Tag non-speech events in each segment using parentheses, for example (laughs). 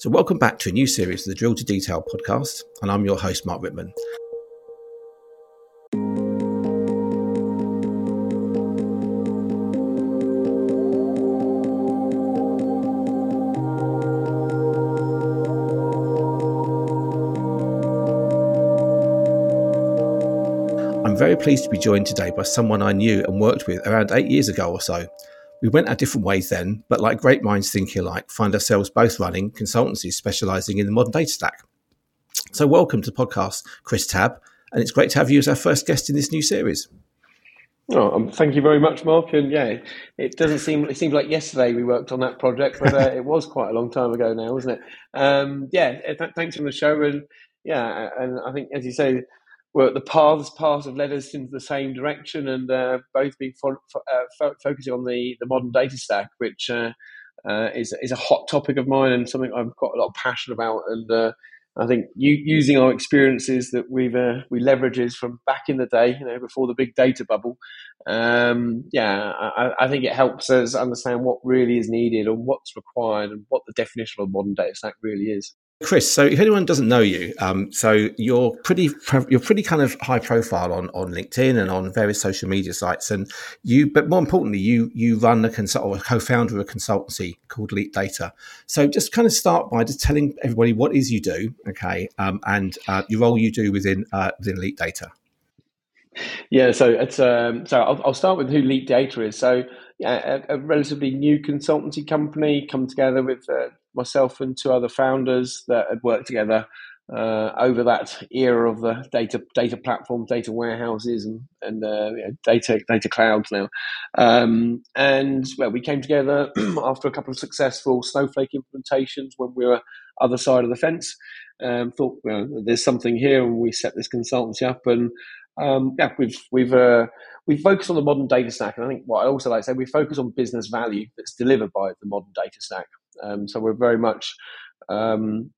So, welcome back to a new series of the Drill to Detail podcast, and I'm your host, Mark Rittman. I'm very pleased to be joined today by someone I knew and worked with around eight years ago or so. We went our different ways then, but like great minds thinking alike, find ourselves both running consultancies specializing in the modern data stack. So, welcome to the podcast, Chris Tabb, and it's great to have you as our first guest in this new series. Oh, um, thank you very much, Mark. And yeah, it doesn't seem it seems like yesterday we worked on that project, but uh, it was quite a long time ago now, wasn't it? Um, yeah, th- thanks for the show, and yeah, and I think as you say, well, the paths paths have led us into the same direction, and uh, both being fo- uh, fo- focusing on the, the modern data stack, which uh, uh, is is a hot topic of mine and something I've got a lot of passion about. And uh, I think using our experiences that we've uh, we leverages from back in the day, you know, before the big data bubble. Um, yeah, I, I, think it helps us understand what really is needed and what's required and what the definition of modern data stack really is. Chris, so if anyone doesn't know you, um, so you're pretty you're pretty kind of high profile on, on LinkedIn and on various social media sites, and you, but more importantly, you you run a consult or a co-founder of a consultancy called Leap Data. So just kind of start by just telling everybody what is you do, okay, um, and uh, your role you do within uh, within Leap Data. Yeah, so it's um, so I'll, I'll, start with who Leap Data is. So a, a relatively new consultancy company come together with uh, myself and two other founders that had worked together uh, over that era of the data data platforms, data warehouses, and and uh, you know, data data clouds now. Um, and well, we came together (clears throat) after a couple of successful Snowflake implementations when we were other side of the fence. Um, thought well, there's something here, and we set this consultancy up, and um, yeah, we've we've uh, we focus on the modern data stack, and I think what I also like to say we focus on business value that's delivered by the modern data stack. Um, so we're very much um,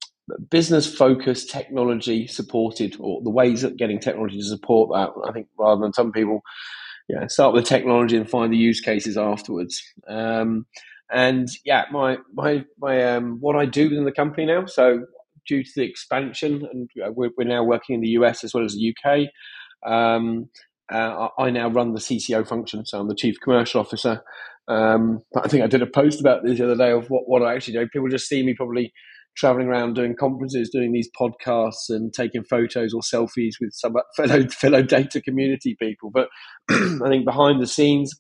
business focused, technology supported, or the ways of getting technology to support that. I think rather than some people, yeah, start with technology and find the use cases afterwards. Um, and yeah, my my my um, what I do within the company now. So due to the expansion, and we're, we're now working in the US as well as the UK. Um, uh, I now run the CCO function, so I'm the chief commercial officer. Um, I think I did a post about this the other day of what, what I actually do. People just see me probably traveling around doing conferences, doing these podcasts, and taking photos or selfies with some (laughs) fellow fellow data community people. But (clears throat) I think behind the scenes,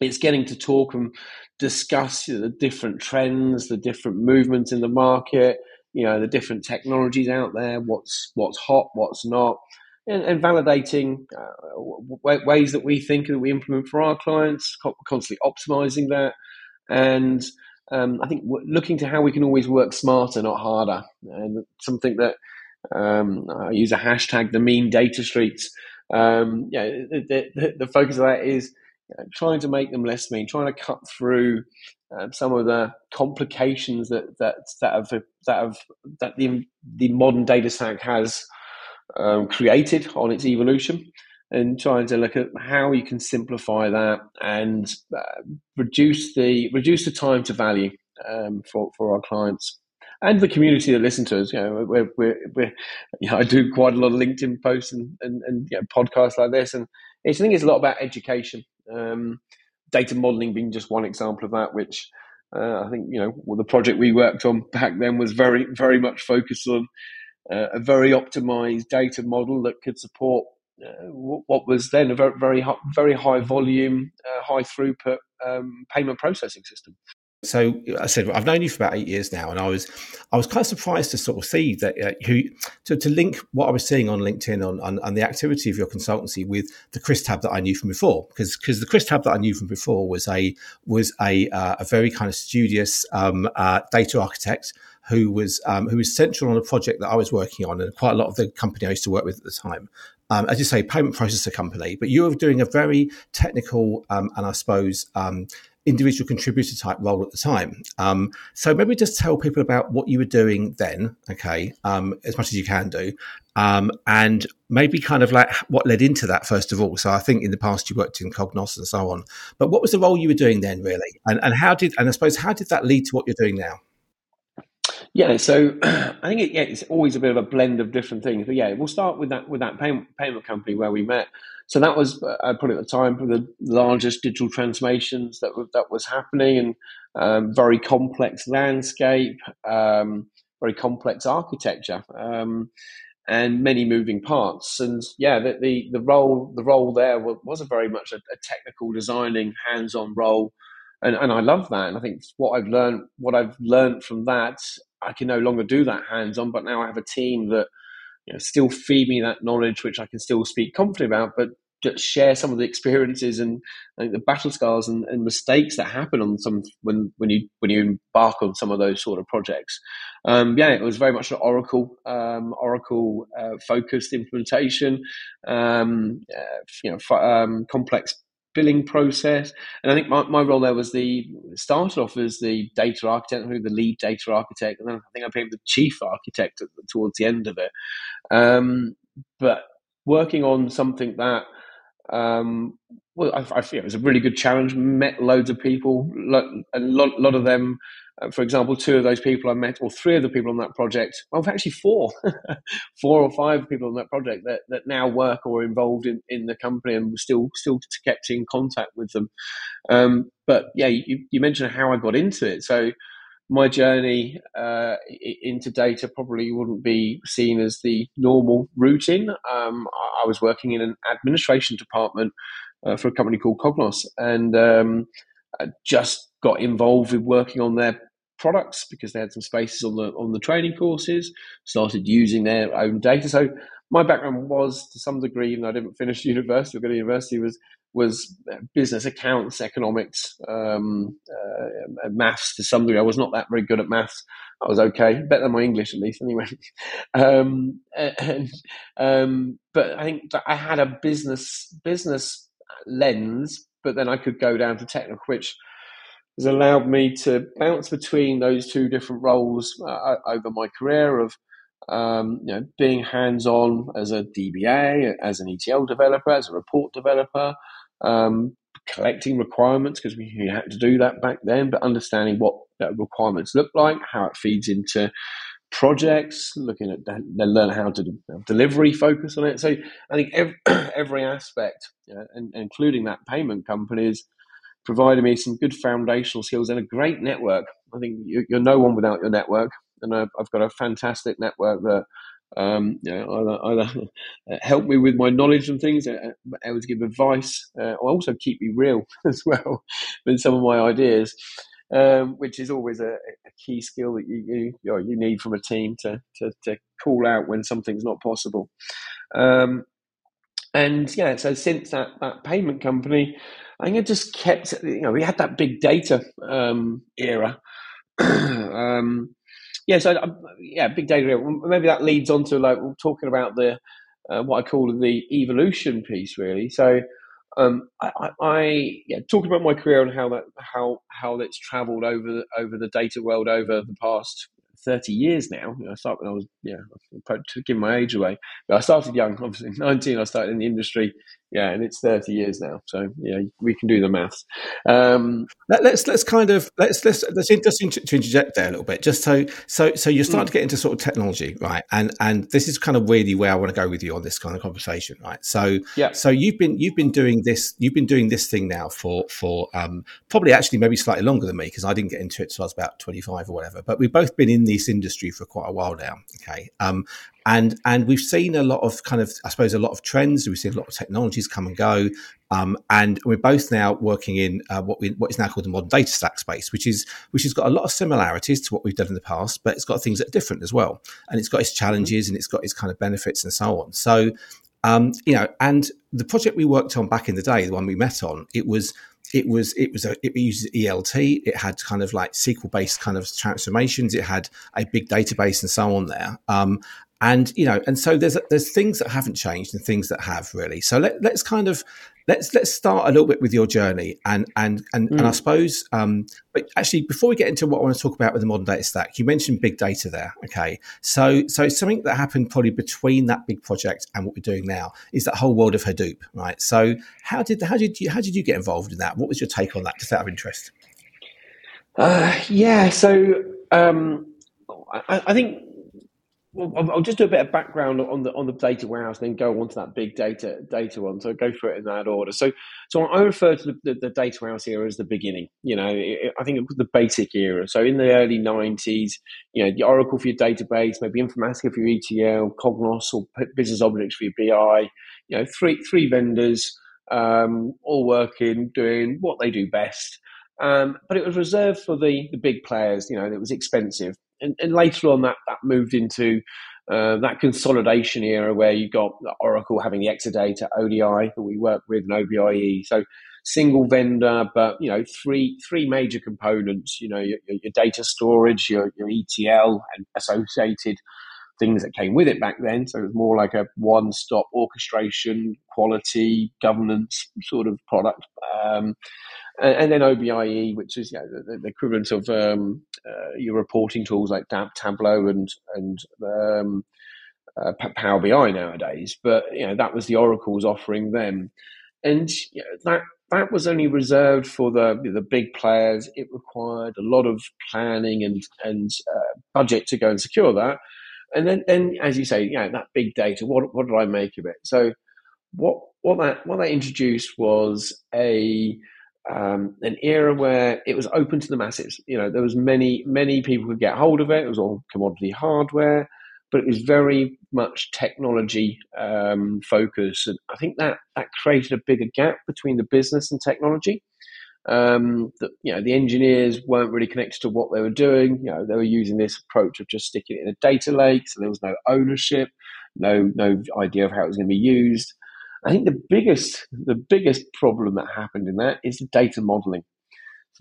it's getting to talk and discuss you know, the different trends, the different movements in the market, you know, the different technologies out there, what's what's hot, what's not and, and validating uh, ways that we think that we implement for our clients, constantly optimizing that, and um, I think looking to how we can always work smarter, not harder, and something that um, I use a hashtag, the mean data streets. Um, yeah, the, the, the, focus of that is trying to make them less mean, trying to cut through um, some of the complications that that that have that have that the the modern data stack has um, created on its evolution and trying to look at how you can simplify that and uh, reduce the reduce the time to value um, for for our clients and the community that listen to us. You know, we're, we're, we're you know, I do quite a lot of LinkedIn posts and and, and you know, podcasts like this, and I think it's a lot about education. Um, data modeling being just one example of that, which uh, I think you know well, the project we worked on back then was very very much focused on uh, a very optimized data model that could support uh, what was then a very very high, very high volume, uh, high throughput um, payment processing system. So I said I've known you for about eight years now, and I was I was kind of surprised to sort of see that uh, to, to link what I was seeing on LinkedIn on, on, on the activity of your consultancy with the Chris Tabb that I knew from before, because because the Chris Tabb that I knew from before was a was a uh, a very kind of studious um, uh, data architect who was um, who was central on a project that I was working on, and quite a lot of the company I used to work with at the time. Um, as you say, payment processor company, but you were doing a very technical um, and I suppose um, individual contributor type role at the time. Um, so maybe just tell people about what you were doing then, okay, um, as much as you can do, um, and maybe kind of like what led into that first of all. So I think in the past you worked in Cognos and so on, but what was the role you were doing then, really, and, and how did and I suppose how did that lead to what you're doing now? Yeah, so (clears throat) I think it, yeah, it's always a bit of a blend of different things. But yeah, we'll start with that with that payment, payment company where we met. So that was uh, probably at the time for the largest digital transformations that that was happening, and um, very complex landscape, um, very complex architecture, um, and many moving parts. And yeah, the, the, the role the role there was, was a very much a, a technical designing, hands on role and and I love that. And I think what I've learned, what I've learned from that, I can no longer do that hands on. But now I have a team that you know, still feed me that knowledge, which I can still speak confidently about, but just share some of the experiences and, the battle scars and, and, mistakes that happen on some when when you when you embark on some of those sort of projects. Um, yeah, it was very much an Oracle um, Oracle uh, focused implementation. Um, uh, you know, f- um, complex billing process. And I think my, my role there was the started off as the data architect, the lead data architect, and then I think I became the chief architect towards the end of it. Um, but working on something that um, well, I, I feel it was a really good challenge. Met loads of people, a lot, lot of them uh, for example, two of those people I met, or three of the people on that project, well, actually four, (laughs) four or five people on that project that, that now work or involved in, in the company and still still kept in contact with them. Um, but yeah, you, you mentioned how I got into it. So my journey uh, into data probably wouldn't be seen as the normal routine. Um, I was working in an administration department uh, for a company called Cognos, and um, just got involved with working on their products because they had some spaces on the on the training courses. Started using their own data. So my background was to some degree, even though I didn't finish (laughs) university or go to university, was was business accounts, economics, um, uh, maths to some degree. I was not that very good at maths. I was okay, better than my English at least, anyway. (laughs) um, and, um, but I think I had a business business lens, but then I could go down to technical, which has allowed me to bounce between those two different roles uh, over my career of um, you know, being hands-on as a DBA, as an ETL developer, as a report developer, um, collecting requirements because we had to do that back then, but understanding what requirements look like, how it feeds into projects, looking at the, learn how to delivery focus on it. So I think every, (clears throat) every aspect, and, including that payment companies, provided me some good foundational skills and a great network. I think you're no one without your network, and I've got a fantastic network that um, you know, either, either help me with my knowledge and things, uh, able to give advice, uh, or also keep me real (laughs) as well with some of my ideas, um, which is always a, a, key skill that you you, you, need from a team to, to, to call out when something's not possible. Um, and yeah, so since that, that payment company, I think it just kept, you know, we had that big data um, era. (clears throat) um, yeah, so yeah, big data era. Maybe that leads on to like talking about the uh, what I call the evolution piece, really. So um, I, I, yeah, talking about my career and how that how how that's travelled over over the data world over the past 30 years now. You know, I started when I was, yeah, to give my age away. But I started young, obviously. (laughs) 19, I started in the industry. Yeah, and it's 30 years now. So, yeah, we can do the maths. Um, Let, us let's kind of, let's, let's, let's just to interject there a little bit, just so, so, so you're starting mm. to get into sort of technology, right? And, and this is kind of really where I want to go with you on this kind of conversation, right? So, yeah. So you've been, you've been doing this, you've been doing this thing now for, for, um, probably actually maybe slightly longer than me because I didn't get into it until I was about 25 or whatever, but we've both been in this industry for quite a while now. Okay. Um, and and we've seen a lot of kind of I suppose a lot of trends. We've seen a lot of technologies come and go, um, and we're both now working in uh, what we what is now called the modern data stack space, which is which has got a lot of similarities to what we've done in the past, but it's got things that are different as well, and it's got its challenges and it's got its kind of benefits and so on. So. Um, you know, and the project we worked on back in the day, the one we met on, it was it was it was a, it uses ELT. It had kind of like SQL based kind of transformations. It had a big database and so on there. Um, and you know and so there's there's things that haven't changed and things that have really. So let, let's kind of let's let's start a little bit with your journey and and and, mm. and i suppose um, but actually before we get into what i want to talk about with the modern data stack you mentioned big data there okay? So so something that happened probably between that big project and what we're doing now is that whole world of hadoop right? So how did how did you how did you get involved in that? What was your take on that just out of interest? Uh, yeah so um, I, I think well, I'll just do a bit of background on the on the data warehouse, then go on to that big data data one. So go through it in that order. So, so I refer to the, the, the data warehouse era as the beginning. You know, it, I think it was the basic era. So in the early '90s, you know, the Oracle for your database, maybe Informatica for your ETL, Cognos or Business Objects for your BI. You know, three three vendors um, all working, doing what they do best. Um, but it was reserved for the the big players. You know, it was expensive and, and later on that that moved into uh, that consolidation era where you got Oracle having the Exadata ODI that we work with and OBIE. So single vendor, but you know three three major components. You know your, your data storage, your, your ETL, and associated things that came with it back then. So it was more like a one stop orchestration, quality, governance sort of product. Um, and, then OBIE, which is you know, the, the, equivalent of um, uh, your reporting tools like Tableau and and um, uh, Power BI nowadays. But you know that was the Oracle's offering them, and you know, that that was only reserved for the the big players. It required a lot of planning and and uh, budget to go and secure that. And then, then as you say, know, that big data. What what did I make of it? So what what that what that introduced was a um, an era where it was open to the masses. You know, there was many many people could get hold of it. It was all commodity hardware, but it was very much technology um, focused, and I think that that created a bigger gap between the business and technology. Um, that you know the engineers weren't really connected to what they were doing. You know, they were using this approach of just sticking it in a data lake, so there was no ownership, no no idea of how it was going to be used. I think the biggest the biggest problem that happened in that is the data modeling.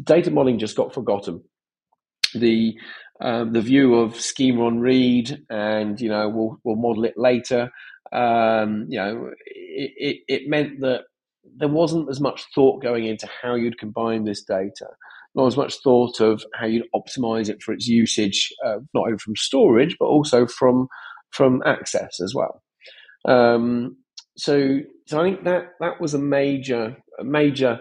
Data modeling just got forgotten. The um, the view of schema on read and you know we'll we'll model it later. Um, you know, it, it, it meant that there wasn't as much thought going into how you'd combine this data, not as much thought of how you'd optimize it for its usage, uh, not only from storage but also from from access as well. Um, so, so I think that that was a major, a major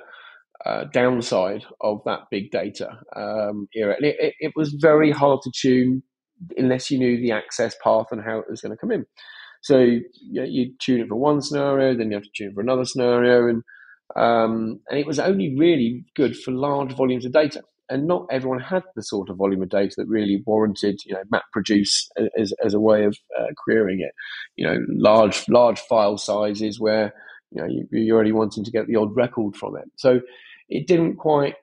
uh, downside of that big data um, era. It, it, it, was very hard to tune unless you knew the access path and how it was going to come in. So you, you tune it for one scenario, then you have to tune for another scenario, and um, and it was only really good for large volumes of data and not everyone had the sort of volume of data that really warranted, you know, MapReduce as, as a way of uh, querying it. You know, large large file sizes where you know you, are only wanting to get the odd record from it. So it didn't quite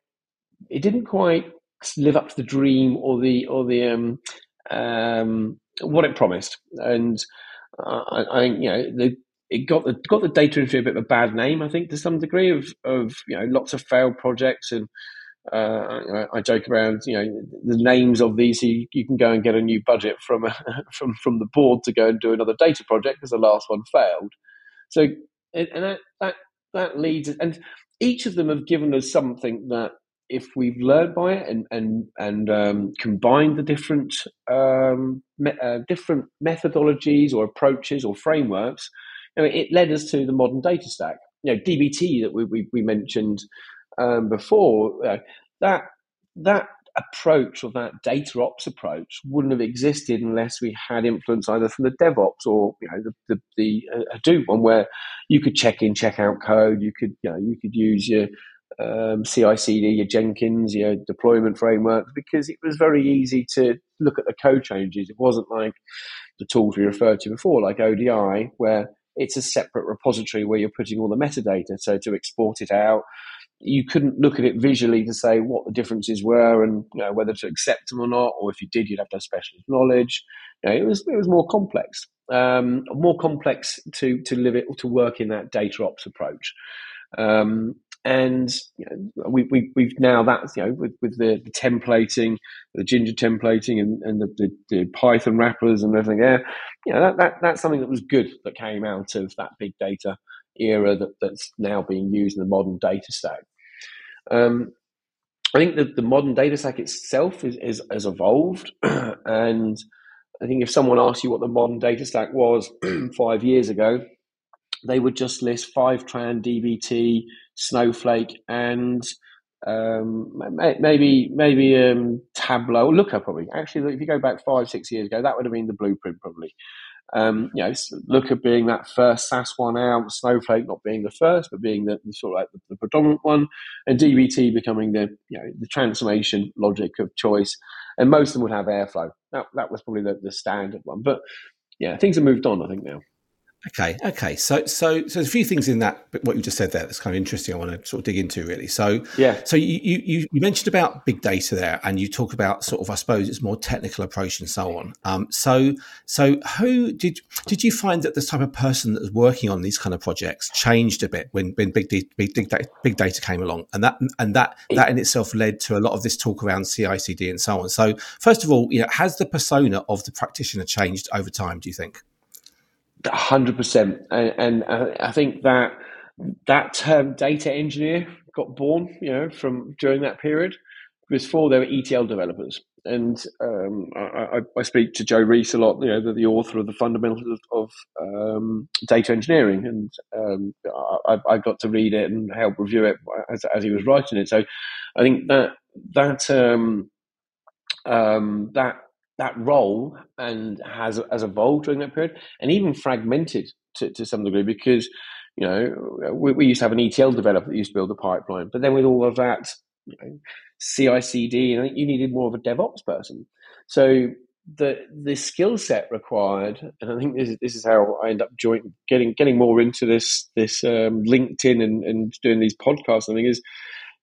it didn't quite live up to the dream or the or the um, um, what it promised. And uh, I, I you know the it got the got the data industry a bit of a bad name, I think, to some degree of of you know lots of failed projects and uh, I, joke around, you know, the names of these. You, you can go and get a new budget from a, (laughs) from from the board to go and do another data project because the last one failed. So, and that that that leads, and each of them have given us something that if we've learned by it and and and um, combined the different um, me, uh, different methodologies or approaches or frameworks, you know, it led us to the modern data stack. You know, DBT that we we, we mentioned um, before, uh, that that approach or that data ops approach wouldn't have existed unless we had influence either from the DevOps or you know the the, the uh, Hadoop one where you could check in, check out code. You could you know you could use your um, CI/CD, your Jenkins, your deployment framework because it was very easy to look at the code changes. It wasn't like the tools we referred to before, like ODI, where it's a separate repository where you're putting all the metadata. So to export it out, you couldn't look at it visually to say what the differences were and you know, whether to accept them or not, or if you did, you'd have to have specialist knowledge. You know, it was it was more complex, um, more complex to to live it to work in that data ops approach. Um, and you know, we, we, we've now that you know with, with the, the templating, the Jinja templating, and, and the, the, the, Python wrappers and everything there. You know that, that that's something that was good that came out of that big data era that, that's now being used in the modern data stack. Um, I think that the modern data stack itself is, is has evolved, (clears throat) and I think if someone asked you what the modern data stack was (clears throat) five years ago, they would just list Fivetran, DBT, Snowflake, and um, maybe maybe um, Tableau Looker probably. Actually, if you go back five six years ago, that would have been the blueprint probably. Um, you know, Looker being that first SaaS one out, Snowflake not being the first, but being the, the sort of like the, the, predominant one, and DBT becoming the you know the transformation logic of choice. And most of them would have Airflow. That that was probably the, the standard one. But yeah, things have moved on, I think now. Okay, okay. So, so, so there's a few things in that but what you just said there that's kind of interesting. I want to sort of dig into really. So, yeah. So you you you mentioned about big data there, and you talk about sort of I suppose it's more technical approach and so on. Um, so so who did did you find that the type of person that was working on these kind of projects changed a bit when when big big, big data, big data came along, and that and that that in itself led to a lot of this talk around CI/CD and so on. So, first of all, you know, has the persona of the practitioner changed over time? Do you think? Hundred percent, and, I think that that term data engineer got born, you know, from during that period. Before there were ETL developers, and um, I, I, speak to Joe Reis a lot, you know, the, the author of the fundamentals of, of um, data engineering, and um, I, I, got to read it and help review it as, as, he was writing it. So I think that that um, um, that that role and has has evolved during that period and even fragmented to, to some degree because you know we, we, used to have an ETL developer that used to build a pipeline, but then with all of that you know, CI/CD, you, you needed more of a DevOps person. So the the skill set required, and I think this is, this is how I end up joining, getting getting more into this this um, LinkedIn and, and doing these podcasts. I think is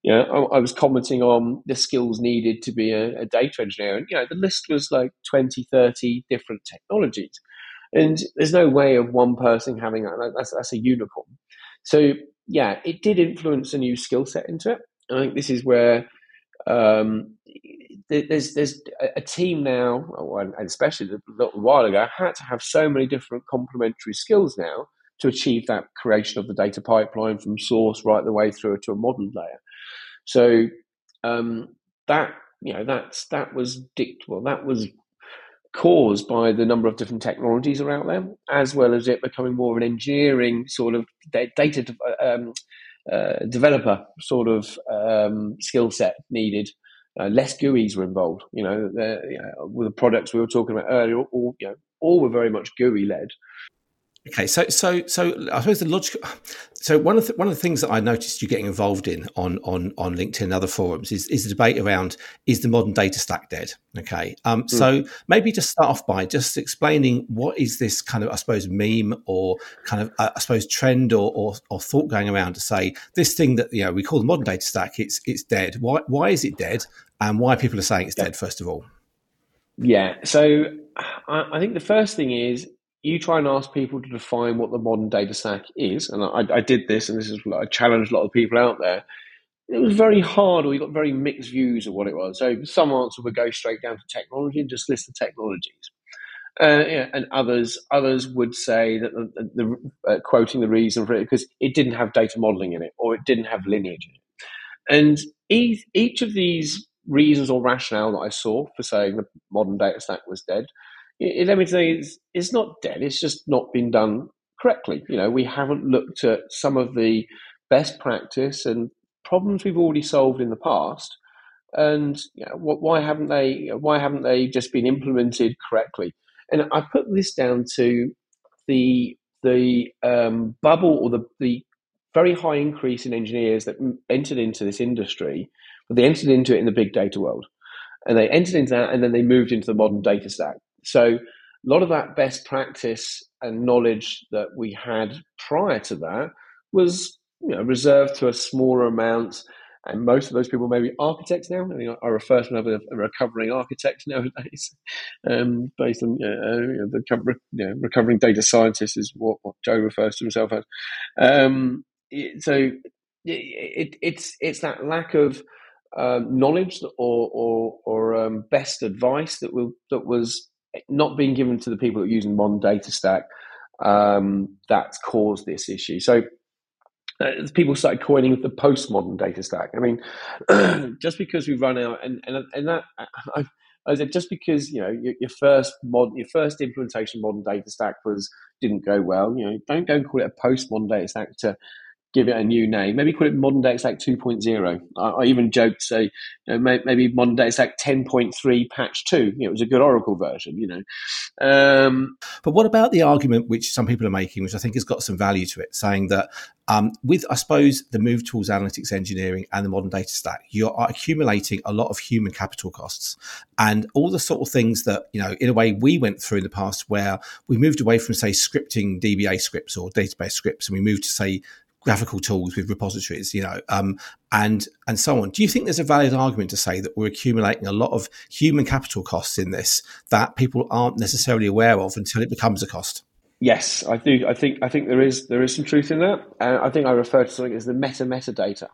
you know, I, I, was commenting on the skills needed to be a, a, data engineer. And, you know, the list was like 20, 30 different technologies. And there's no way of one person having that. That's, that's a unicorn. So, yeah, it did influence a new skill set into it. I think this is where um, there's there's a team now, and especially a little while ago, had to have so many different complementary skills now to achieve that creation of the data pipeline from source right the way through to a modern layer. So um, that you know that's that was dict well that was caused by the number of different technologies are out there, as well as it becoming more of an engineering sort of data um, uh, developer sort of um, skill set needed. Uh, less GUIs were involved. You know, the, you know, with the products we were talking about earlier, all you know, all were very much GUI led. Okay, so so so I suppose the logical. So one of the, one of the things that I noticed you getting involved in on on on LinkedIn and other forums is is the debate around is the modern data stack dead? Okay, um, mm. so maybe just start off by just explaining what is this kind of I suppose meme or kind of uh, I suppose trend or, or, or thought going around to say this thing that you know we call the modern data stack it's it's dead. Why why is it dead? And why people are saying it's dead? First of all, yeah. So I, I think the first thing is you try and ask people to define what the modern data stack is, and I, I did this, and this is what I challenged a lot of people out there. It was very hard, or you got very mixed views of what it was. So some answer would go straight down to technology and just list the technologies, uh, yeah, and others others would say that the, the uh, quoting the reason for it because it didn't have data modeling in it, or it didn't have lineage in it, and each, each of these reasons or rationale that I saw for saying the modern data stack was dead let me say it's, it's not dead. It's just not been done correctly. You know, we haven't looked at some of the best practice and problems we've already solved in the past, and you know, why haven't they? Why haven't they just been implemented correctly? And I put this down to the the um, bubble or the the very high increase in engineers that entered into this industry, but they entered into it in the big data world, and they entered into that, and then they moved into the modern data stack. So a lot of that best practice and knowledge that we had prior to that was you know, reserved to a smaller amount. And most of those people may be architects now. I, mean, I refer to them as a recovering architect nowadays, (laughs) um, based on uh, the you know, recovering data scientist is what, what, Joe refers to himself as. Um, so it, it's it's that lack of um, knowledge or or, or um, best advice that will that was not being given to the people that are using modern data stack um, that's caused this issue. So uh, people started coining the postmodern data stack. I mean, (clears throat) just because we run out, and and, and that I, I said, just because you know your, your first mod, your first implementation modern data stack was didn't go well, you know, don't go and call it a postmodern data stack to give it a new name. Maybe call it Modern Data Stack 2.0. I, I even joked say, you know, maybe Modern Data Stack 10.3 patch 2. You know, it was a good Oracle version, you know. Um, but what about the argument which some people are making, which I think has got some value to it, saying that um, with, I suppose, the move towards analytics engineering and the modern data stack, you're accumulating a lot of human capital costs and all the sort of things that, you know, in a way we went through in the past where we moved away from, say, scripting DBA scripts or database scripts and we moved to, say, graphical tools with repositories, you know, um, and and so on. Do you think there's a valid argument to say that we're accumulating a lot of human capital costs in this that people aren't necessarily aware of until it becomes a cost? Yes, I do. I think I think there is there is some truth in that. and I think I refer to something as the meta metadata,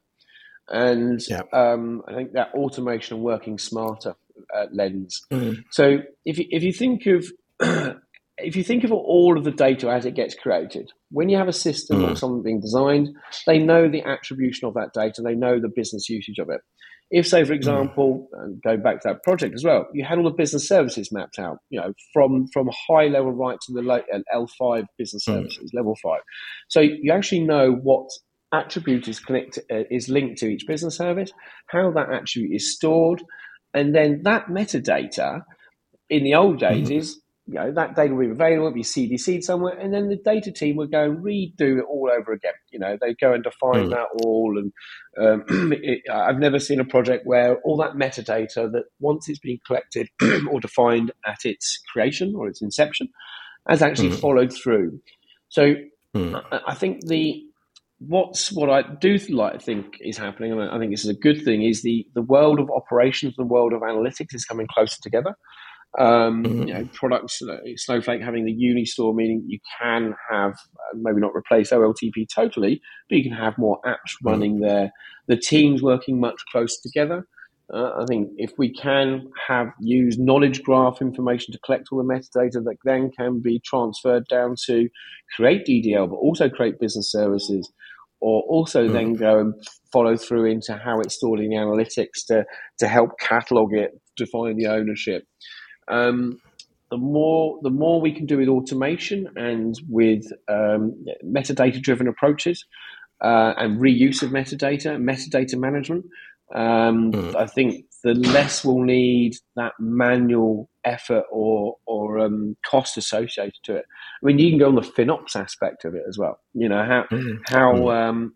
and yeah. um, I think that automation and working smarter uh, lens. Mm. So if you, if you think of (clears throat) if you think of all of the data as it gets created, when you have a system mm. or something being designed, they know the attribution of that data, they know the business usage of it. If, say, for mm. example, mm. going back to that project as well, you had all the business services mapped out, you know, from from high level right to the low, L five business mm. services, mm. level five. So you actually know what attribute is connected uh, is linked to each business service, how that attribute is stored, and then that metadata in the old days mm. is you know, that data will be available, it'll be CDC'd somewhere, and then the data team would go and redo it all over again. You know, they go and define mm. that all. And um, (clears throat) it, I've never seen a project where all that metadata that once it's been collected (clears throat) or defined at its creation or its inception has actually mm. followed through. So mm. I, I, think the what's what I do like to think is happening, and I think this is a good thing, is the the world of operations, the world of analytics is coming closer together. Um, mm-hmm. You know, products Snowflake having the uni store, meaning you can have uh, maybe not replace OLTP totally, but you can have more apps mm-hmm. running mm-hmm. there. The teams working much closer together. Uh, I think if we can have use knowledge graph information to collect all the metadata that then can be transferred down to create DDL, but also create business services, or also mm. then go and follow through into how it's stored in the analytics to to help catalog it, define the ownership. Um, the more the more we can do with automation and with um, metadata driven approaches uh, and reuse of metadata, metadata management, um, mm. I think the less we'll need that manual effort or or um, cost associated to it. I mean, you can go on the FinOps aspect of it as well. You know how mm. how mm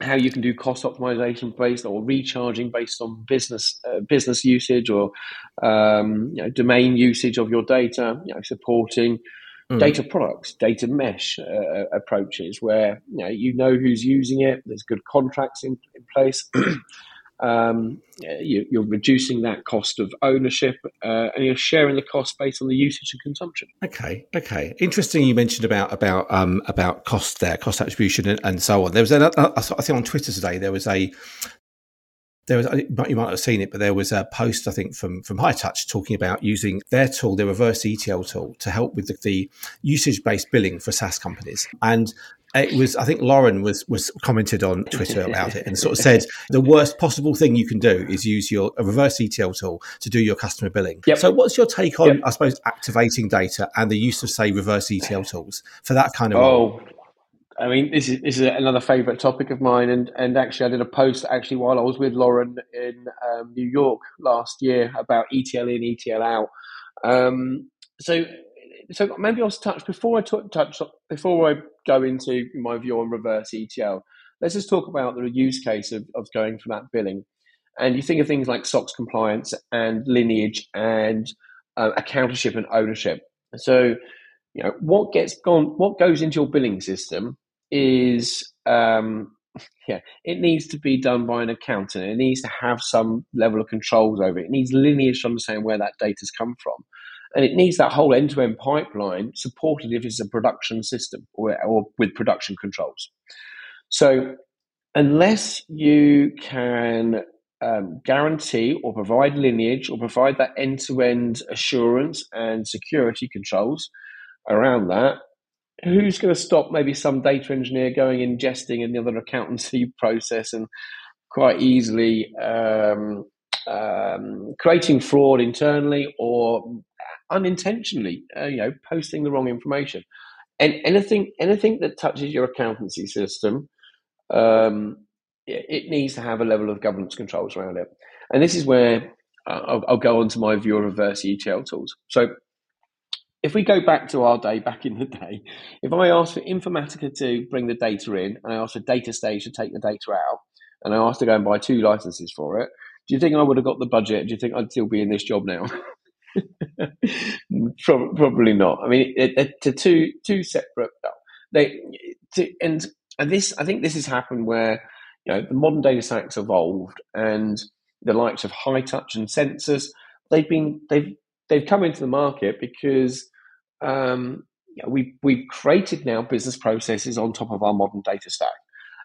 how you can do cost optimization based or recharging based on business uh, business usage or um, you know, domain usage of your data, you know, supporting mm. data products, data mesh uh, uh, approaches where you know, you know who's using it. There's good contracts in, in place. (clears throat) um, you, are reducing that cost of ownership uh, and you're sharing the cost based on the usage and consumption. Okay, okay, interesting. You mentioned about about um, about cost there, cost attribution, and, and so on. There was another, I think on Twitter today there was a there was you might have seen it, but there was a post I think from from Hightouch talking about using their tool, their reverse ETL tool, to help with the, the usage based billing for SaaS companies. And it was I think Lauren was was commented on Twitter (laughs) about it and sort of said the worst possible thing you can do is use your a reverse ETL tool to do your customer billing. Yep. So what's your take on yep. I suppose activating data and the use of say reverse ETL tools for that kind of Oh? I mean this is this is another favorite topic of mine and and actually I did a post actually while I was with Lauren in um, New York last year about ETL in ETL out. Um, so so maybe I'll touch before I t- touch before I go into my view on reverse ETL. Let's just talk about the use case of, of going for that billing. And you think of things like SOX compliance and lineage and uh, and ownership. So, you know, what gets gone, what goes into your billing system is, um, (laughs) yeah, it needs to be done by an accountant. It needs to have some level of controls over it. It needs lineage to understand where that data's come from and it needs that whole end-to-end pipeline supported if it's a production system or, or with production controls. So unless you can um, guarantee or provide lineage or provide that end-to-end assurance and security controls around that, who's going to stop maybe some data engineer going ingesting another accountancy (laughs) process and quite easily um, um, creating fraud internally or unintentionally, uh, you know, posting the wrong information. And anything, anything that touches your accountancy system, um, it needs to have a level of governance controls around it. And this is where uh, I'll, I'll, go on to my view of reverse ETL tools. So if we go back to our day back in the day, if I asked for Informatica to bring the data in and I asked for Data Stage to take the data out and I asked to go and buy two licenses for it, do you think I would have got the budget? Do you think I'd still be in this job now? (laughs) (laughs) Probably not. I mean, it, it, to two two separate. They to, and and this I think this has happened where you know the modern data stacks evolved and the likes of Hightouch and Census they've been they've they've come into the market because um, you know, we we've created now business processes on top of our modern data stack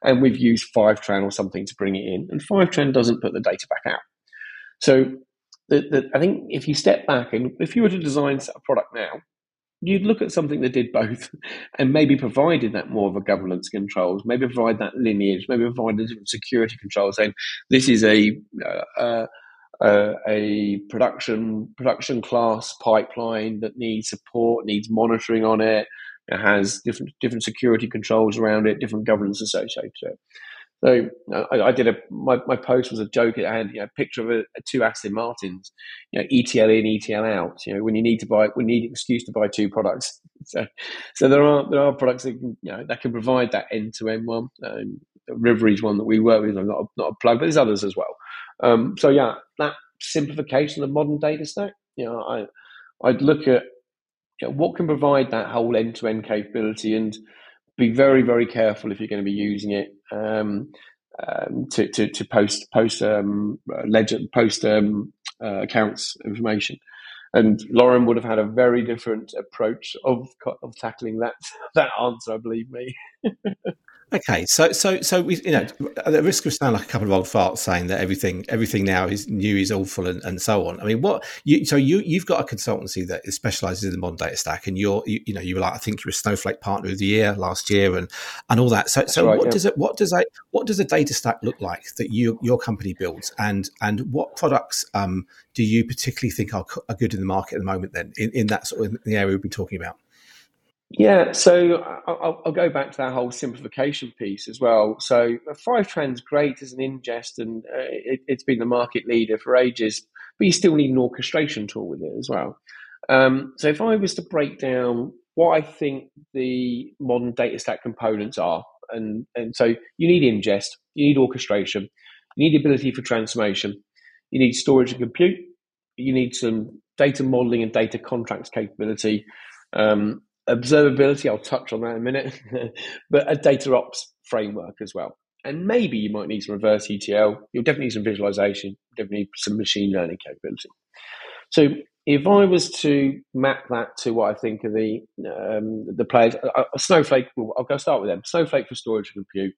and we've used Fivetran or something to bring it in and Fivetran doesn't put the data back out so the, the, I think if you step back and if you were to design a product now you'd look at something that did both (laughs) and maybe provided that more of a governance controls, maybe provide that lineage, maybe provide a different security control saying this is a, uh, uh, a production production class pipeline that needs support, needs monitoring on it. It has different different security controls around it, different governance associated to it. So I, I, did a my, my post was a joke. It had you know, a picture of a, a two Aston Martins, you know, ETL in, ETL out. You know, when you need to buy, you need an excuse to buy two products. (laughs) So, so there are there are products that can you know that can provide that end to end one. Um, River one that we work with. I'm not a, not a plug, but there's others as well. Um, so yeah, that simplification of the modern data stack. You know, I I'd look at you know, what can provide that whole end to end capability and be very very careful if you're going to be using it um, um, to, to, to post post um, ledger post um, uh, accounts information. And Lauren would have had a very different approach of of tackling that (laughs) that answer, I believe me. (laughs) Okay, so so so we, you know, at the risk of sounding like a couple of old farts saying that everything everything now is new is awful and, and so on. I mean, what you so you you've got a consultancy that specializes in the modern data stack, and you're you, you know you were like I think you were Snowflake Partner of the Year last year, and and all that. So That's so right, what yeah. does it what does a what does a data stack look like that you your company builds, and and what products um, do you particularly think are, are good in the market at the moment? Then in, in that sort of in the area we've been talking about. Yeah, so I'll, I'll, go back to that whole simplification piece as well. So Fivetran's great as an ingest, and uh, it, has been the market leader for ages, but you still need an orchestration tool with it as well. Um, so if I was to break down what I think the modern data stack components are, and, and so you need ingest, you need orchestration, you need the ability for transformation, you need storage and compute, you need some data modeling and data contracts capability. Um, observability, I'll touch on that in a minute, (laughs) but a data ops framework as well. And maybe you might need some reverse ETL. You'll definitely need some visualization, definitely need some machine learning capability. So if I was to map that to what I think of the um, the players, uh, Snowflake, I'll go start with them. Snowflake for storage and compute,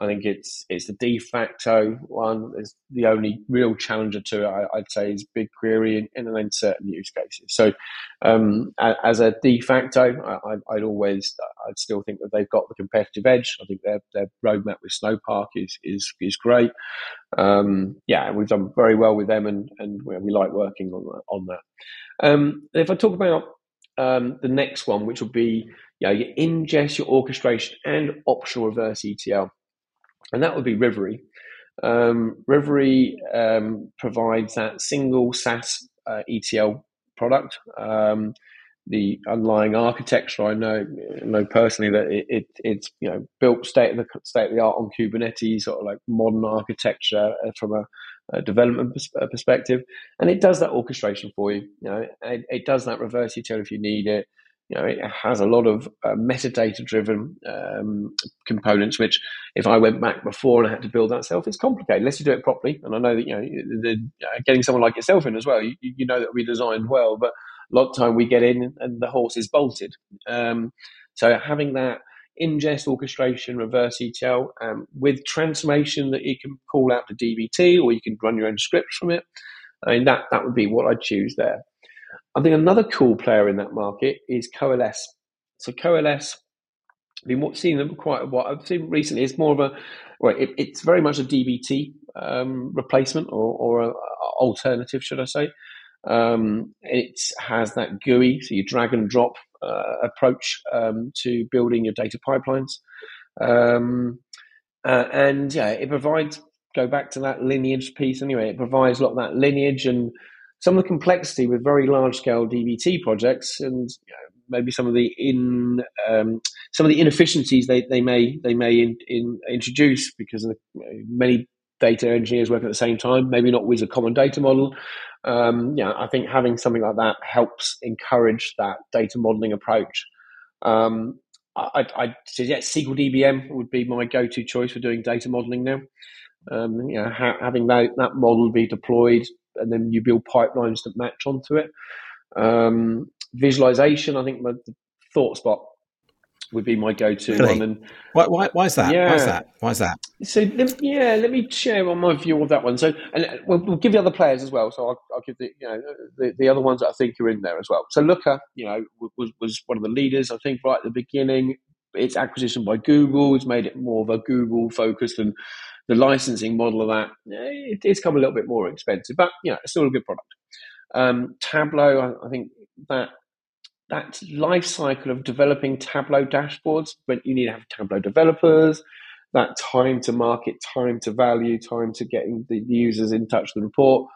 I think it's it's the de facto one. It's the only real challenger to it, I, would say, is BigQuery in, in certain use cases. So, um, as a de facto, I, would always, I'd still think that they've got the competitive edge. I think their their roadmap with Snowpark is is is great. Um, yeah, we've done very well with them, and and we, like working on. On that. Um, if I talk about um, the next one, which will be you know, your ingest, your orchestration, and optional reverse ETL and that would be Rivery. Um, Rivery um, provides that single SaaS uh, ETL product. Um, the underlying architecture, I know, know personally that it, it, it's you know built state of the state of the art on Kubernetes, sort of like modern architecture uh, from a, a development pers- uh, perspective, and it does that orchestration for you. You know, it, it does that reverse ETL if you need it you know, it has a lot of uh, metadata driven um, components, which if I went back before and I had to build that self, it's complicated unless you do it properly. And I know that, you know, the, uh, getting someone like yourself in as well, you, you, know that we designed well, but a lot of time we get in and the horse is bolted. Um, so having that ingest orchestration, reverse ETL, um, with transformation that you can call out to DBT or you can run your own scripts from it. I mean, that, that would be what I'd choose there. I think another cool player in that market is Coalesce. So Coalesce, I've been seeing them quite a while. I've seen recently. It's more of a well, it, it's very much a DBT um, replacement or, or a, a alternative, should I say? Um, it has that GUI, so you drag and drop uh, approach um, to building your data pipelines. Um, uh, and yeah, it provides. Go back to that lineage piece anyway. It provides a lot of that lineage and some of the complexity with very large scale DBT projects, and you know, maybe some of the in um, some of the inefficiencies they, they may they may in, in, introduce because the, many data engineers working at the same time, maybe not with a common data model. Um, yeah, I think having something like that helps encourage that data modeling approach. Um, I, I suggest SQL DBM would be my go-to choice for doing data modeling now. Um, you know, ha- having that, that model be deployed and then you build pipelines that match onto it. Um, visualization, I think my, the ThoughtSpot would be my go-to really? one. And why, why, why is that? Yeah. Why is that? Why is that? So yeah, let me share on my view of that one. So and we'll, we'll give the other players as well. So I'll, I'll give the you know the, the other ones that I think are in there as well. So Looker, you know, was was one of the leaders. I think right at the beginning. Its acquisition by Google has made it more of a Google focused and the licensing model of that it, it's come a little bit more expensive, but know, it's still a good product. Um, Tableau, I, I think that that life cycle of developing Tableau dashboards, but you need to have Tableau developers, that time to market, time to value, time to getting the users in touch with the report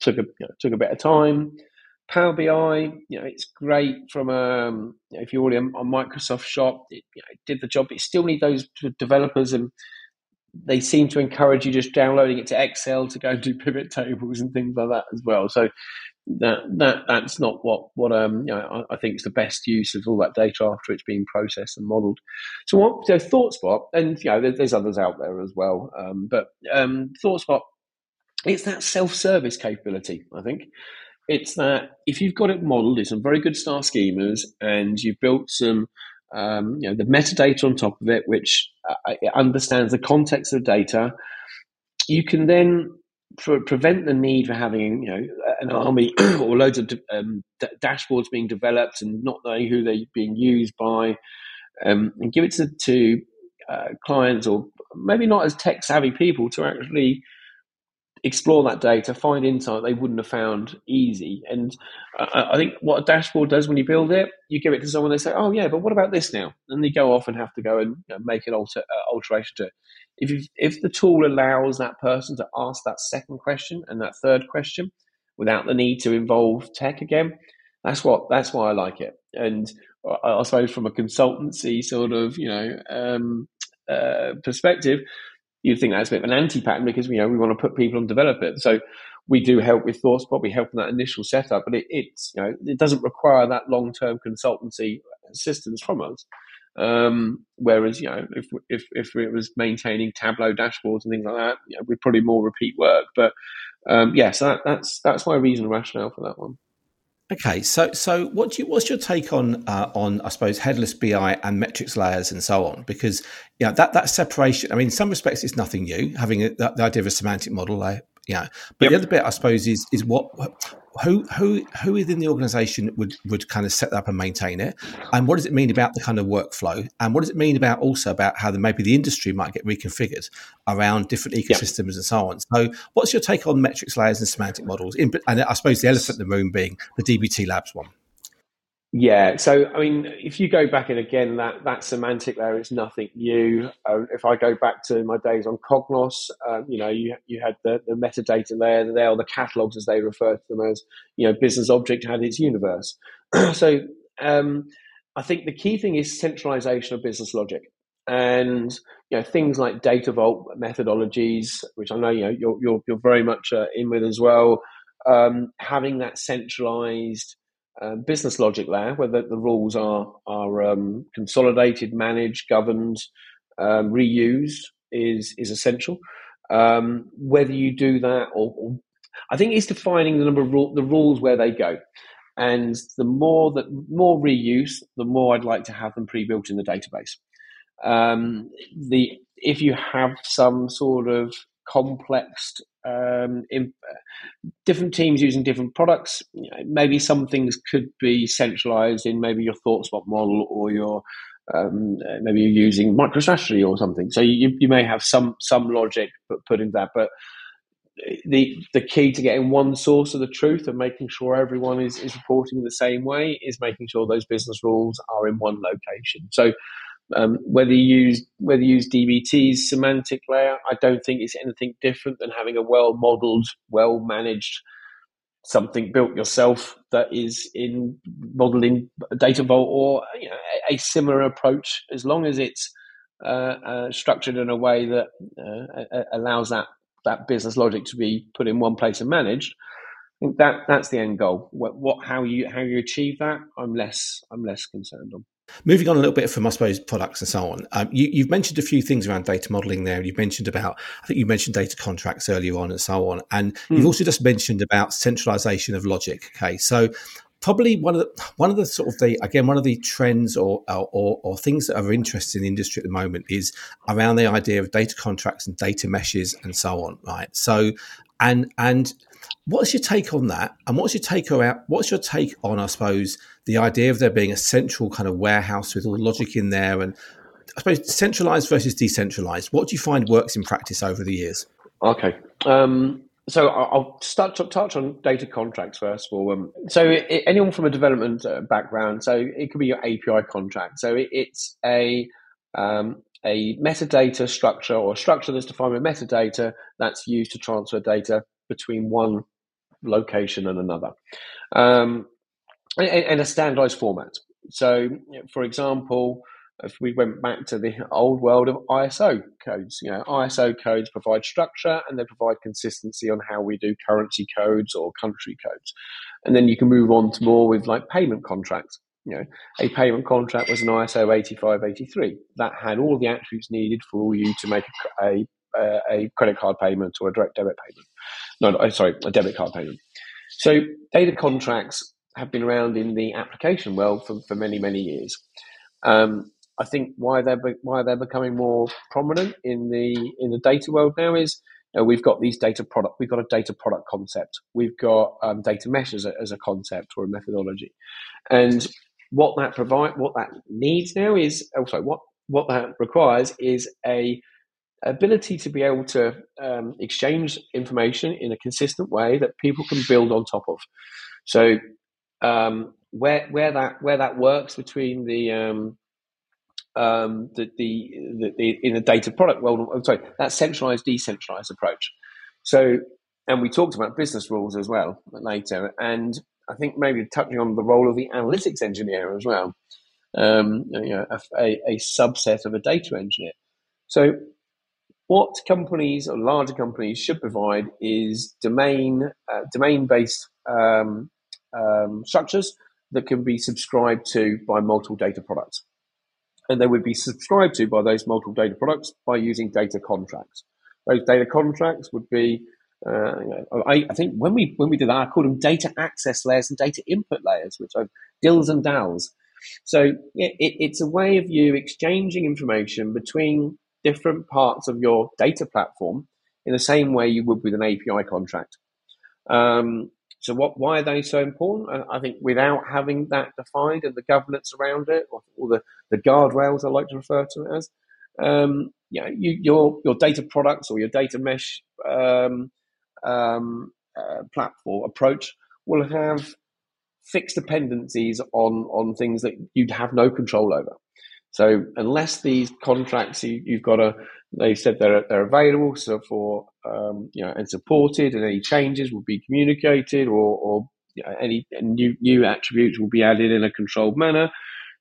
took a you know, took a bit of time. Power BI, you know, it's great from um, you know, if you're already on Microsoft Shop, it, you know, it did the job. But you still need those developers, and they seem to encourage you just downloading it to Excel to go and do pivot tables and things like that as well. So that that that's not what what um you know, I, I, think is the best use of all that data after it's been processed and modelled. So what so ThoughtSpot and you know there, there's others out there as well, um, but um, ThoughtSpot it's that self service capability. I think it's that if you've got it modelled, it's some very good star schemas, and you've built some um, you know the metadata on top of it, which uh, understands the context of data. You can then pre- prevent the need for having you know an army (clears throat) or loads of um, d- dashboards being developed and not knowing who they're being used by, um, and give it to, to uh, clients or maybe not as tech savvy people to actually explore that data, find insight they wouldn't have found easy. And I, I think what a dashboard does when you build it, you give it to someone, they say, "Oh yeah, but what about this now?" And they go off and have to go and you know, make an alter, uh, alteration to it. If if the tool allows that person to ask that second question and that third question without the need to involve tech again, that's what that's why I like it. And I, I suppose from a consultancy sort of you know um, uh, perspective, you'd think that's a bit of an anti-pattern because you know we want to put people on develop it. So we do help with ThoughtSpot, we help in that initial setup, but it, it's you know it doesn't require that long-term consultancy assistance from us. Um, whereas you know if if if it was maintaining Tableau dashboards and things like that, you know, we'd probably more repeat work. But um, yeah, so that, that's that's my reason and rationale for that one. Okay, so so what do you, what's your take on uh, on I suppose headless BI and metrics layers and so on? Because you know that that separation. I mean, in some respects, it's nothing new. Having a, the, the idea of a semantic model, layer, yeah. But yep. the other bit, I suppose, is is what who who who within the organisation would would kind of set that up and maintain it, and what does it mean about the kind of workflow, and what does it mean about also about how the, maybe the industry might get reconfigured around different ecosystems yep. and so on. So, what's your take on metrics layers and semantic models? In, and I suppose the elephant in the room being the DBT Labs one. Yeah, so I mean, if you go back and again, that that semantic there is nothing new. Uh, if I go back to my days on Cognos, um, you know, you you had the, the metadata layer there, or the catalogs as they refer to them as. You know, business object had its universe. (clears throat) so um, I think the key thing is centralization of business logic, and you know things like data vault methodologies, which I know you know you're you're, you're very much uh, in with as well. Um, having that centralized uh, business logic layer, where the, the rules are are um, consolidated, managed, governed, um, reused, is is essential. Um, whether you do that, or, or, I think it's defining the number of ru- the rules where they go, and the more that more reuse, the more I'd like to have them pre-built in the database. Um, the if you have some sort of complex um, in, different teams using different products. You know, maybe some things could be centralized in maybe your ThoughtSpot model or your um, maybe you're using MicroStrategy or something. So you, you may have some some logic put, put in that, but the the key to getting one source of the truth and making sure everyone is, is reporting the same way is making sure those business rules are in one location. So Um, whether you use whether you use DBT's semantic layer, I don't think it's anything different than having a well modeled, well managed something built yourself that is in modeling data vault or you know, a, a, similar approach as long as it's uh, uh, structured in a way that uh, allows that that business logic to be put in one place and managed I think that that's the end goal. What, what how you how you achieve that i'm less i'm less concerned on Moving on a little bit from, I suppose, products and so on. Um, you, have mentioned a few things around data modeling there. You've mentioned about, I think you mentioned data contracts earlier on and so on. And mm. you've also just mentioned about centralization of logic. Okay. So probably one of the one of the sort of the again one of the trends or, or or things that are interesting in the industry at the moment is around the idea of data contracts and data meshes and so on right so and and What's your take on that? And what's your take around what's your take on, I suppose, the idea of there being a central kind of warehouse with all the logic in there and I suppose centralized versus decentralized. What do you find works in practice over the years? Okay. Um, so I'll start to touch on data contracts first of all. Um, so it, anyone from a development uh, background, so it could be your API contract. So it, it's a um, a metadata structure or a structure that's defined with metadata that's used to transfer data between one location and another, um, and, and, a standardized format. So, for example, if we went back to the old world of ISO codes, you know, ISO codes provide structure and they provide consistency on how we do currency codes or country codes. And then you can move on to more with like payment contracts. You know, a payment contract was an ISO 8583 that had all the attributes needed for you to make a, a, a credit card payment or a direct debit payment. No, no, sorry, a debit card payment. So data contracts have been around in the application world for, for many, many years. Um, I think why they're why they're becoming more prominent in the in the data world now is you know, we've got these data product we've got a data product concept we've got um, data mesh as a, as a concept or a methodology, and what that provide what that needs now is oh, what what that requires is a ability to be able to um, exchange information in a consistent way that people can build on top of. So um, where where that where that works between the um, um, the, the, the, the, in the data product world, I'm sorry, that centralized decentralized approach. So, and we talked about business rules as well later, and I think maybe touching on the role of the analytics engineer as well, um, you know, a, a, a subset of a data engineer. So what companies or larger companies should provide is domain uh, domain based um, um, structures that can be subscribed to by multiple data products, and they would be subscribed to by those multiple data products by using data contracts. Those data contracts would be uh, I, I, think when we when we did that, I called them data access layers and data input layers, which are dills and dals. So it, it's a way of you exchanging information between different parts of your data platform in the same way you would with an API contract. Um, so, what? Why are they so important? I think without having that defined and the governance around it, or, or the the guardrails I like to refer to it as, um, you your your data products or your data mesh um, um, uh, platform approach will have fixed dependencies on on things that you'd have no control over. So unless these contracts you, have got to, they said they're they're available so for um, you know and supported, and any changes will be communicated, or, or you know, any new new attributes will be added in a controlled manner.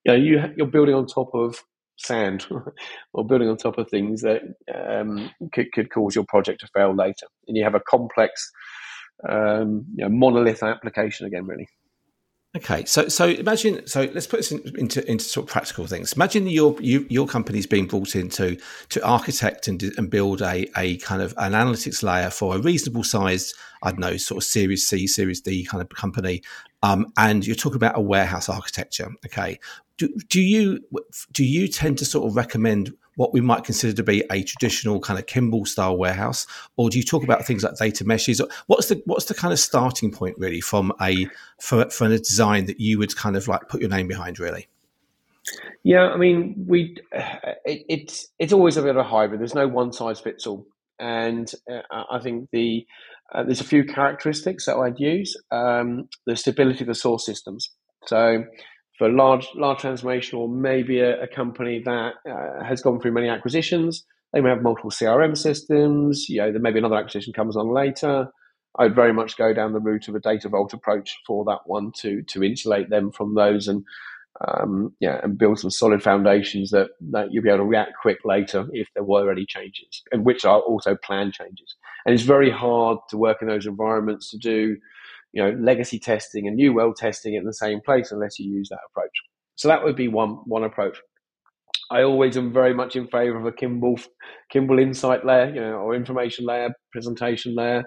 You know, you you're building on top of sand (laughs) or building on top of things that um, could, could cause your project to fail later, and you have a complex um, you know, monolith application again, really. Okay, so so imagine so let's put this in, into into sort of practical things. Imagine your you, your company's being brought in to to architect and, and build a a kind of an analytics layer for a reasonable sized I don't know sort of Series C Series D kind of company, um, and you're talking about a warehouse architecture. Okay, do, do you do you tend to sort of recommend what we might consider to be a traditional kind of Kimball style warehouse, or do you talk about things like data meshes? What's the what's the kind of starting point really from a for, for a design that you would kind of like put your name behind really? Yeah, I mean, we it, it's it's always a bit of a hybrid. There's no one size fits all, and uh, I think the uh, there's a few characteristics that I'd use. Um, the stability of the source systems. So for large large transformation or maybe a, a company that uh, has gone through many acquisitions. They may have multiple CRM systems. You know, there may be another acquisition comes along later. I'd very much go down the route of a data vault approach for that one to to insulate them from those and um, yeah, and build some solid foundations that, that you'll be able to react quick later if there were any changes, and which are also planned changes. And it's very hard to work in those environments to do, you know, legacy testing and new well testing in the same place unless you use that approach. So that would be one one approach. I always am very much in favour of a Kimball Kimball insight layer, you know, or information layer, presentation layer.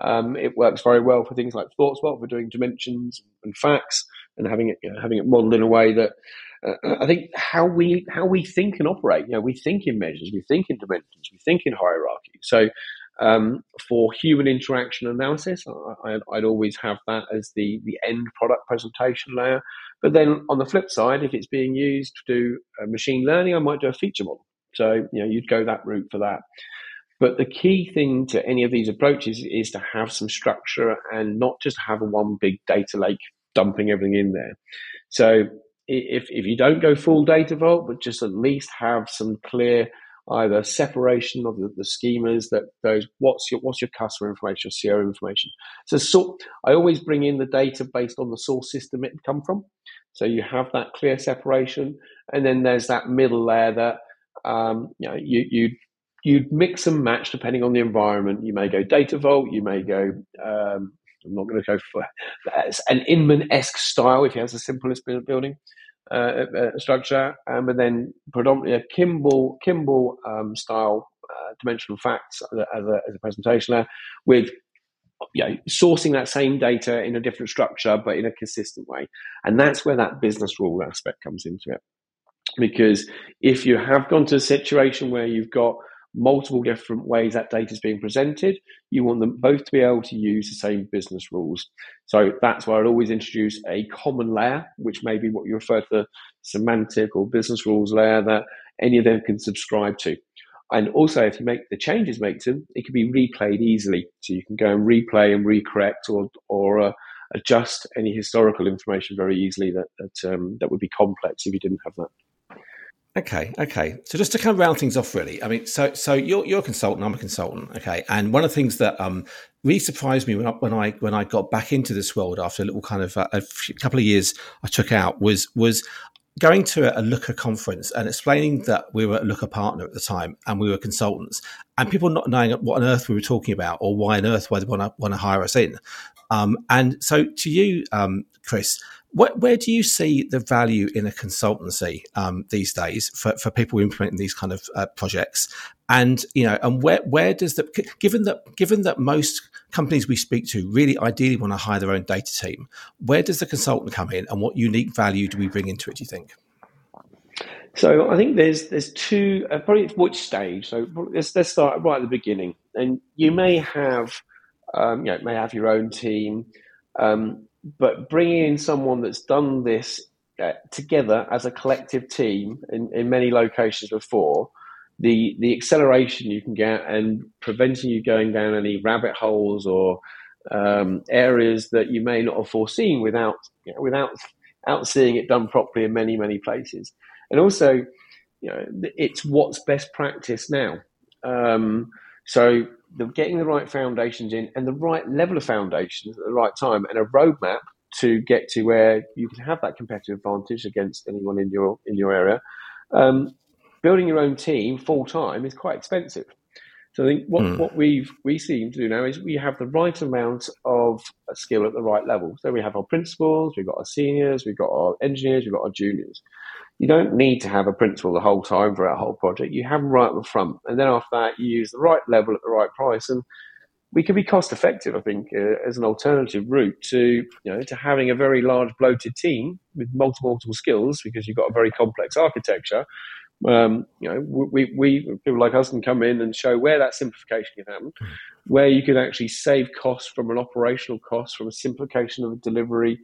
Um, it works very well for things like ThoughtSpot for doing dimensions and facts and having it you know, having it modelled in a way that uh, I think how we how we think and operate. You know, we think in measures, we think in dimensions, we think in hierarchy. So um, for human interaction analysis, I, would always have that as the the end product presentation layer. But then on the flip side, if it's being used to do machine learning, I might do a feature model. So you know, you'd go that route for that. But the key thing to any of these approaches is to have some structure and not just have one big data lake dumping everything in there. So if, if you don't go full data vault, but just at least have some clear either separation of the, the schemas that goes what's your what's your customer information, your CRM information. So sort I always bring in the data based on the source system it come from. So you have that clear separation, and then there's that middle layer that um, you know you you you'd mix and match depending on the environment. You may go data vault, you may go um, I'm not going to go for an Inmon esque style if he has the simplest building uh, uh, structure, um, then predominantly a Kimball Kimball um, style uh, dimensional facts as a, as a, presentation layer with you know, sourcing that same data in a different structure but in a consistent way. And that's where that business rule aspect comes into it. Because if you have gone to a situation where you've got multiple different ways that data is being presented. You want them both to be able to use the same business rules. So that's why I'd always introduce a common layer, which may be what you refer to the semantic or business rules layer that any of them can subscribe to. And also, if you make the changes make them, it can be replayed easily. So you can go and replay and recorrect or or uh, adjust any historical information very easily that that um, that would be complex if you didn't have that. Okay, okay. So just to kind of round things off, really, I mean, so so you're you're a consultant, I'm a consultant, okay. And one of the things that um, really surprised me when I, when I when I got back into this world after a little kind of uh, a, a couple of years I took out was was going to a Looker conference and explaining that we were a Looker partner at the time and we were consultants, and people not knowing what on earth we were talking about or why on earth why they want to want to hire us in. Um, and so to you, um, Chris where, where, do you see the value in a consultancy um, these days for, for people implementing these kind of uh, projects? And you know, and where where does the given that given that most companies we speak to really ideally want to hire their own data team, where does the consultant come in, and what unique value do we bring into it? Do you think? So I think there's there's two uh, probably which stage. So let's let's start right at the beginning, and you may have um, you know may have your own team. Um, but bringing in someone that's done this uh, together as a collective team in, in many locations before, the the acceleration you can get and preventing you going down any rabbit holes or um, areas that you may not have foreseen without you know, without out seeing it done properly in many many places, and also you know it's what's best practice now. Um, so the, getting the right foundations in and the right level of foundations at the right time and a roadmap to get to where you can have that competitive advantage against anyone in your in your area. Um, building your own team full time is quite expensive. So I think what, mm. what we've we seem to do now is we have the right amount of skill at the right level. So we have our principals, we've got our seniors, we've got our engineers, we've got our juniors you don't need to have a principal the whole time for a whole project. You have them right at the front, and then after that, you use the right level at the right price, and we can be cost effective. I think uh, as an alternative route to you know to having a very large bloated team with multiple multiple skills because you've got a very complex architecture. Um, you know, we, we people like us can come in and show where that simplification can happen, mm. where you can actually save costs from an operational cost, from a simplification of a delivery.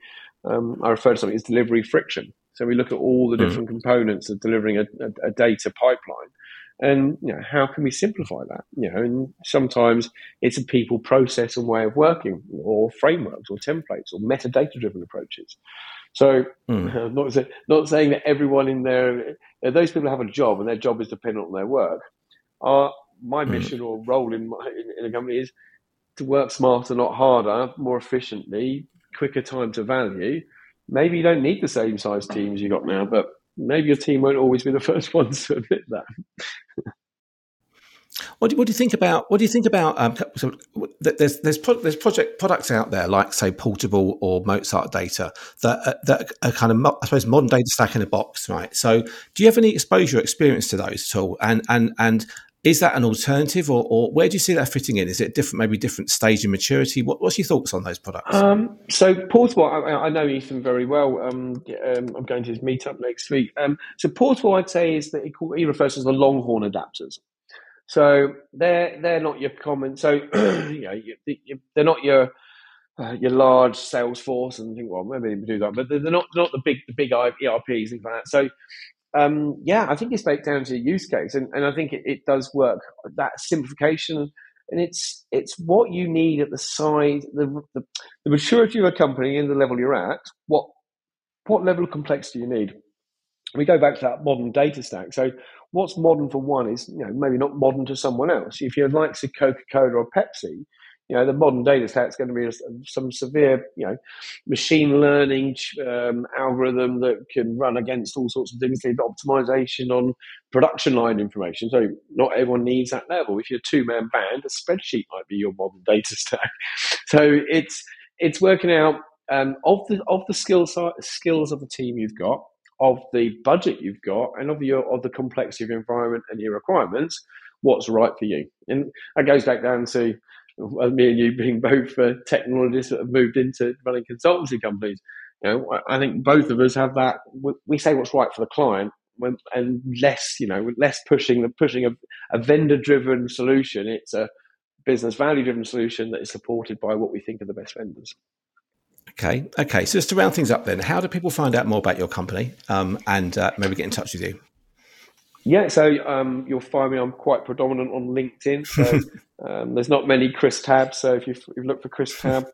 Um, I refer to something as delivery friction. So we look at all the hmm. different mm. components of delivering a, a, a, data pipeline And you know, how can we simplify that? You know, and sometimes it's a people process and way of working, or frameworks, or templates, or metadata driven approaches. So, mm. (laughs) not say, not saying that everyone in there, those people have a job and their job is dependent on their work. Our my mm. mission or role in, my, in, in a company is to work smarter, not harder, more efficiently, quicker time to value. Maybe you don't need the same size teams you got now, but maybe your team won't always be the (laughs) first ones to admit that. What do, what do, you think about what do you think about um, so there's there's pro, there's project products out there like say portable or Mozart data that uh, that are kind of I suppose modern data stack in a box right so do you have any exposure experience to those at all and and and is that an alternative, or, or, where do you see that fitting in? Is it different, maybe different stage of maturity? What, what's your thoughts on those products? Um, so portable, I, I, know Ethan very well. Um, um, I'm going to his meetup next week. Um, so portable, I'd say, is that he, refers to the Longhorn adapters. So they're they're not your common. So (clears throat) you know, you, you, they're not your uh, your large Salesforce and think, well, maybe do that, but they're not not the big the big ERPs things like that. So um, yeah, I think it's baked down to a use case, and, and I think it, it, does work. That simplification, and it's it's what you need at the size, the, the, the maturity of a company and the level you're at. What what level of complexity you need? We go back to that modern data stack. So, what's modern for one is you know maybe not modern to someone else. If you're like Coca Cola or Pepsi, you know, the modern data set is going to be some severe, you know, machine learning um, algorithm that can run against all sorts of things, optimization on production line information. So not everyone needs that level. If you're a two man band, a spreadsheet might be your modern data stack. (laughs) So it's it's working out um, of the of the skills skills of the team you've got, of the budget you've got, and of your of the complexity of your environment and your requirements. What's right for you? And that goes back down to me and you being both uh, technologists that have moved into running consultancy companies. You know, I think both of us have that. We say what's right for the client, and less, you know, less pushing the pushing a, a vendor-driven solution. It's a business value-driven solution that is supported by what we think are the best vendors. Okay, okay. So just to round things up, then, how do people find out more about your company um, and uh, maybe get in touch with you? Yeah, so um, you'll find me. I'm quite predominant on LinkedIn. So (laughs) um, there's not many Chris Tabbs. So if you, if you look for Chris Tabb,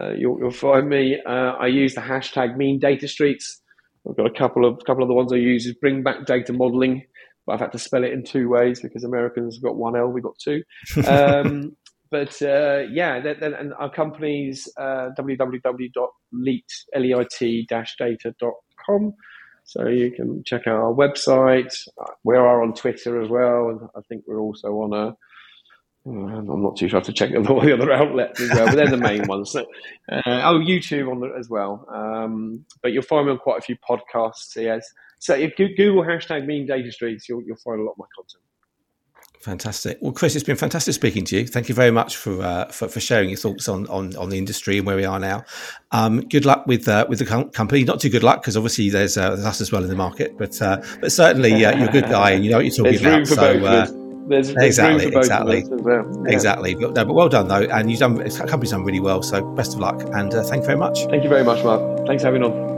uh, you'll, you'll, find me. Uh, I use the hashtag Mean Data Streets. I've got a couple of couple of the ones I use is bring back data modeling, but I've had to spell it in two ways because Americans have got one L, we got two. Um, (laughs) but uh, yeah, and our company's uh, www.leit-data.com. So you can check out our website. We are on Twitter as well, and I think we're also on a. I'm not too sure. I have to check (laughs) all the other outlets as well, but they're the main (laughs) ones. So, uh, oh, YouTube on the, as well. Um, but you'll find me on quite a few podcasts. Yes. So if you Google hashtag Mean Data Streets, you'll, you'll find a lot of my content. Fantastic. Well, Chris, it's been fantastic speaking to you. Thank you very much for uh, for, for, sharing your thoughts on, on, on the industry and where we are now. Um, good luck with uh, with the com- company. Not too good luck because obviously there's, uh, there's us as well in the market, but uh, but certainly uh, you're a good guy and you know what you're talking there's about. so. There's, there's exactly, exactly, well. yeah. exactly. But, no, but well done though, and you've done. The company's done really well. So best of luck, and uh, thank you very much. Thank you very much, Mark. Thanks for having on.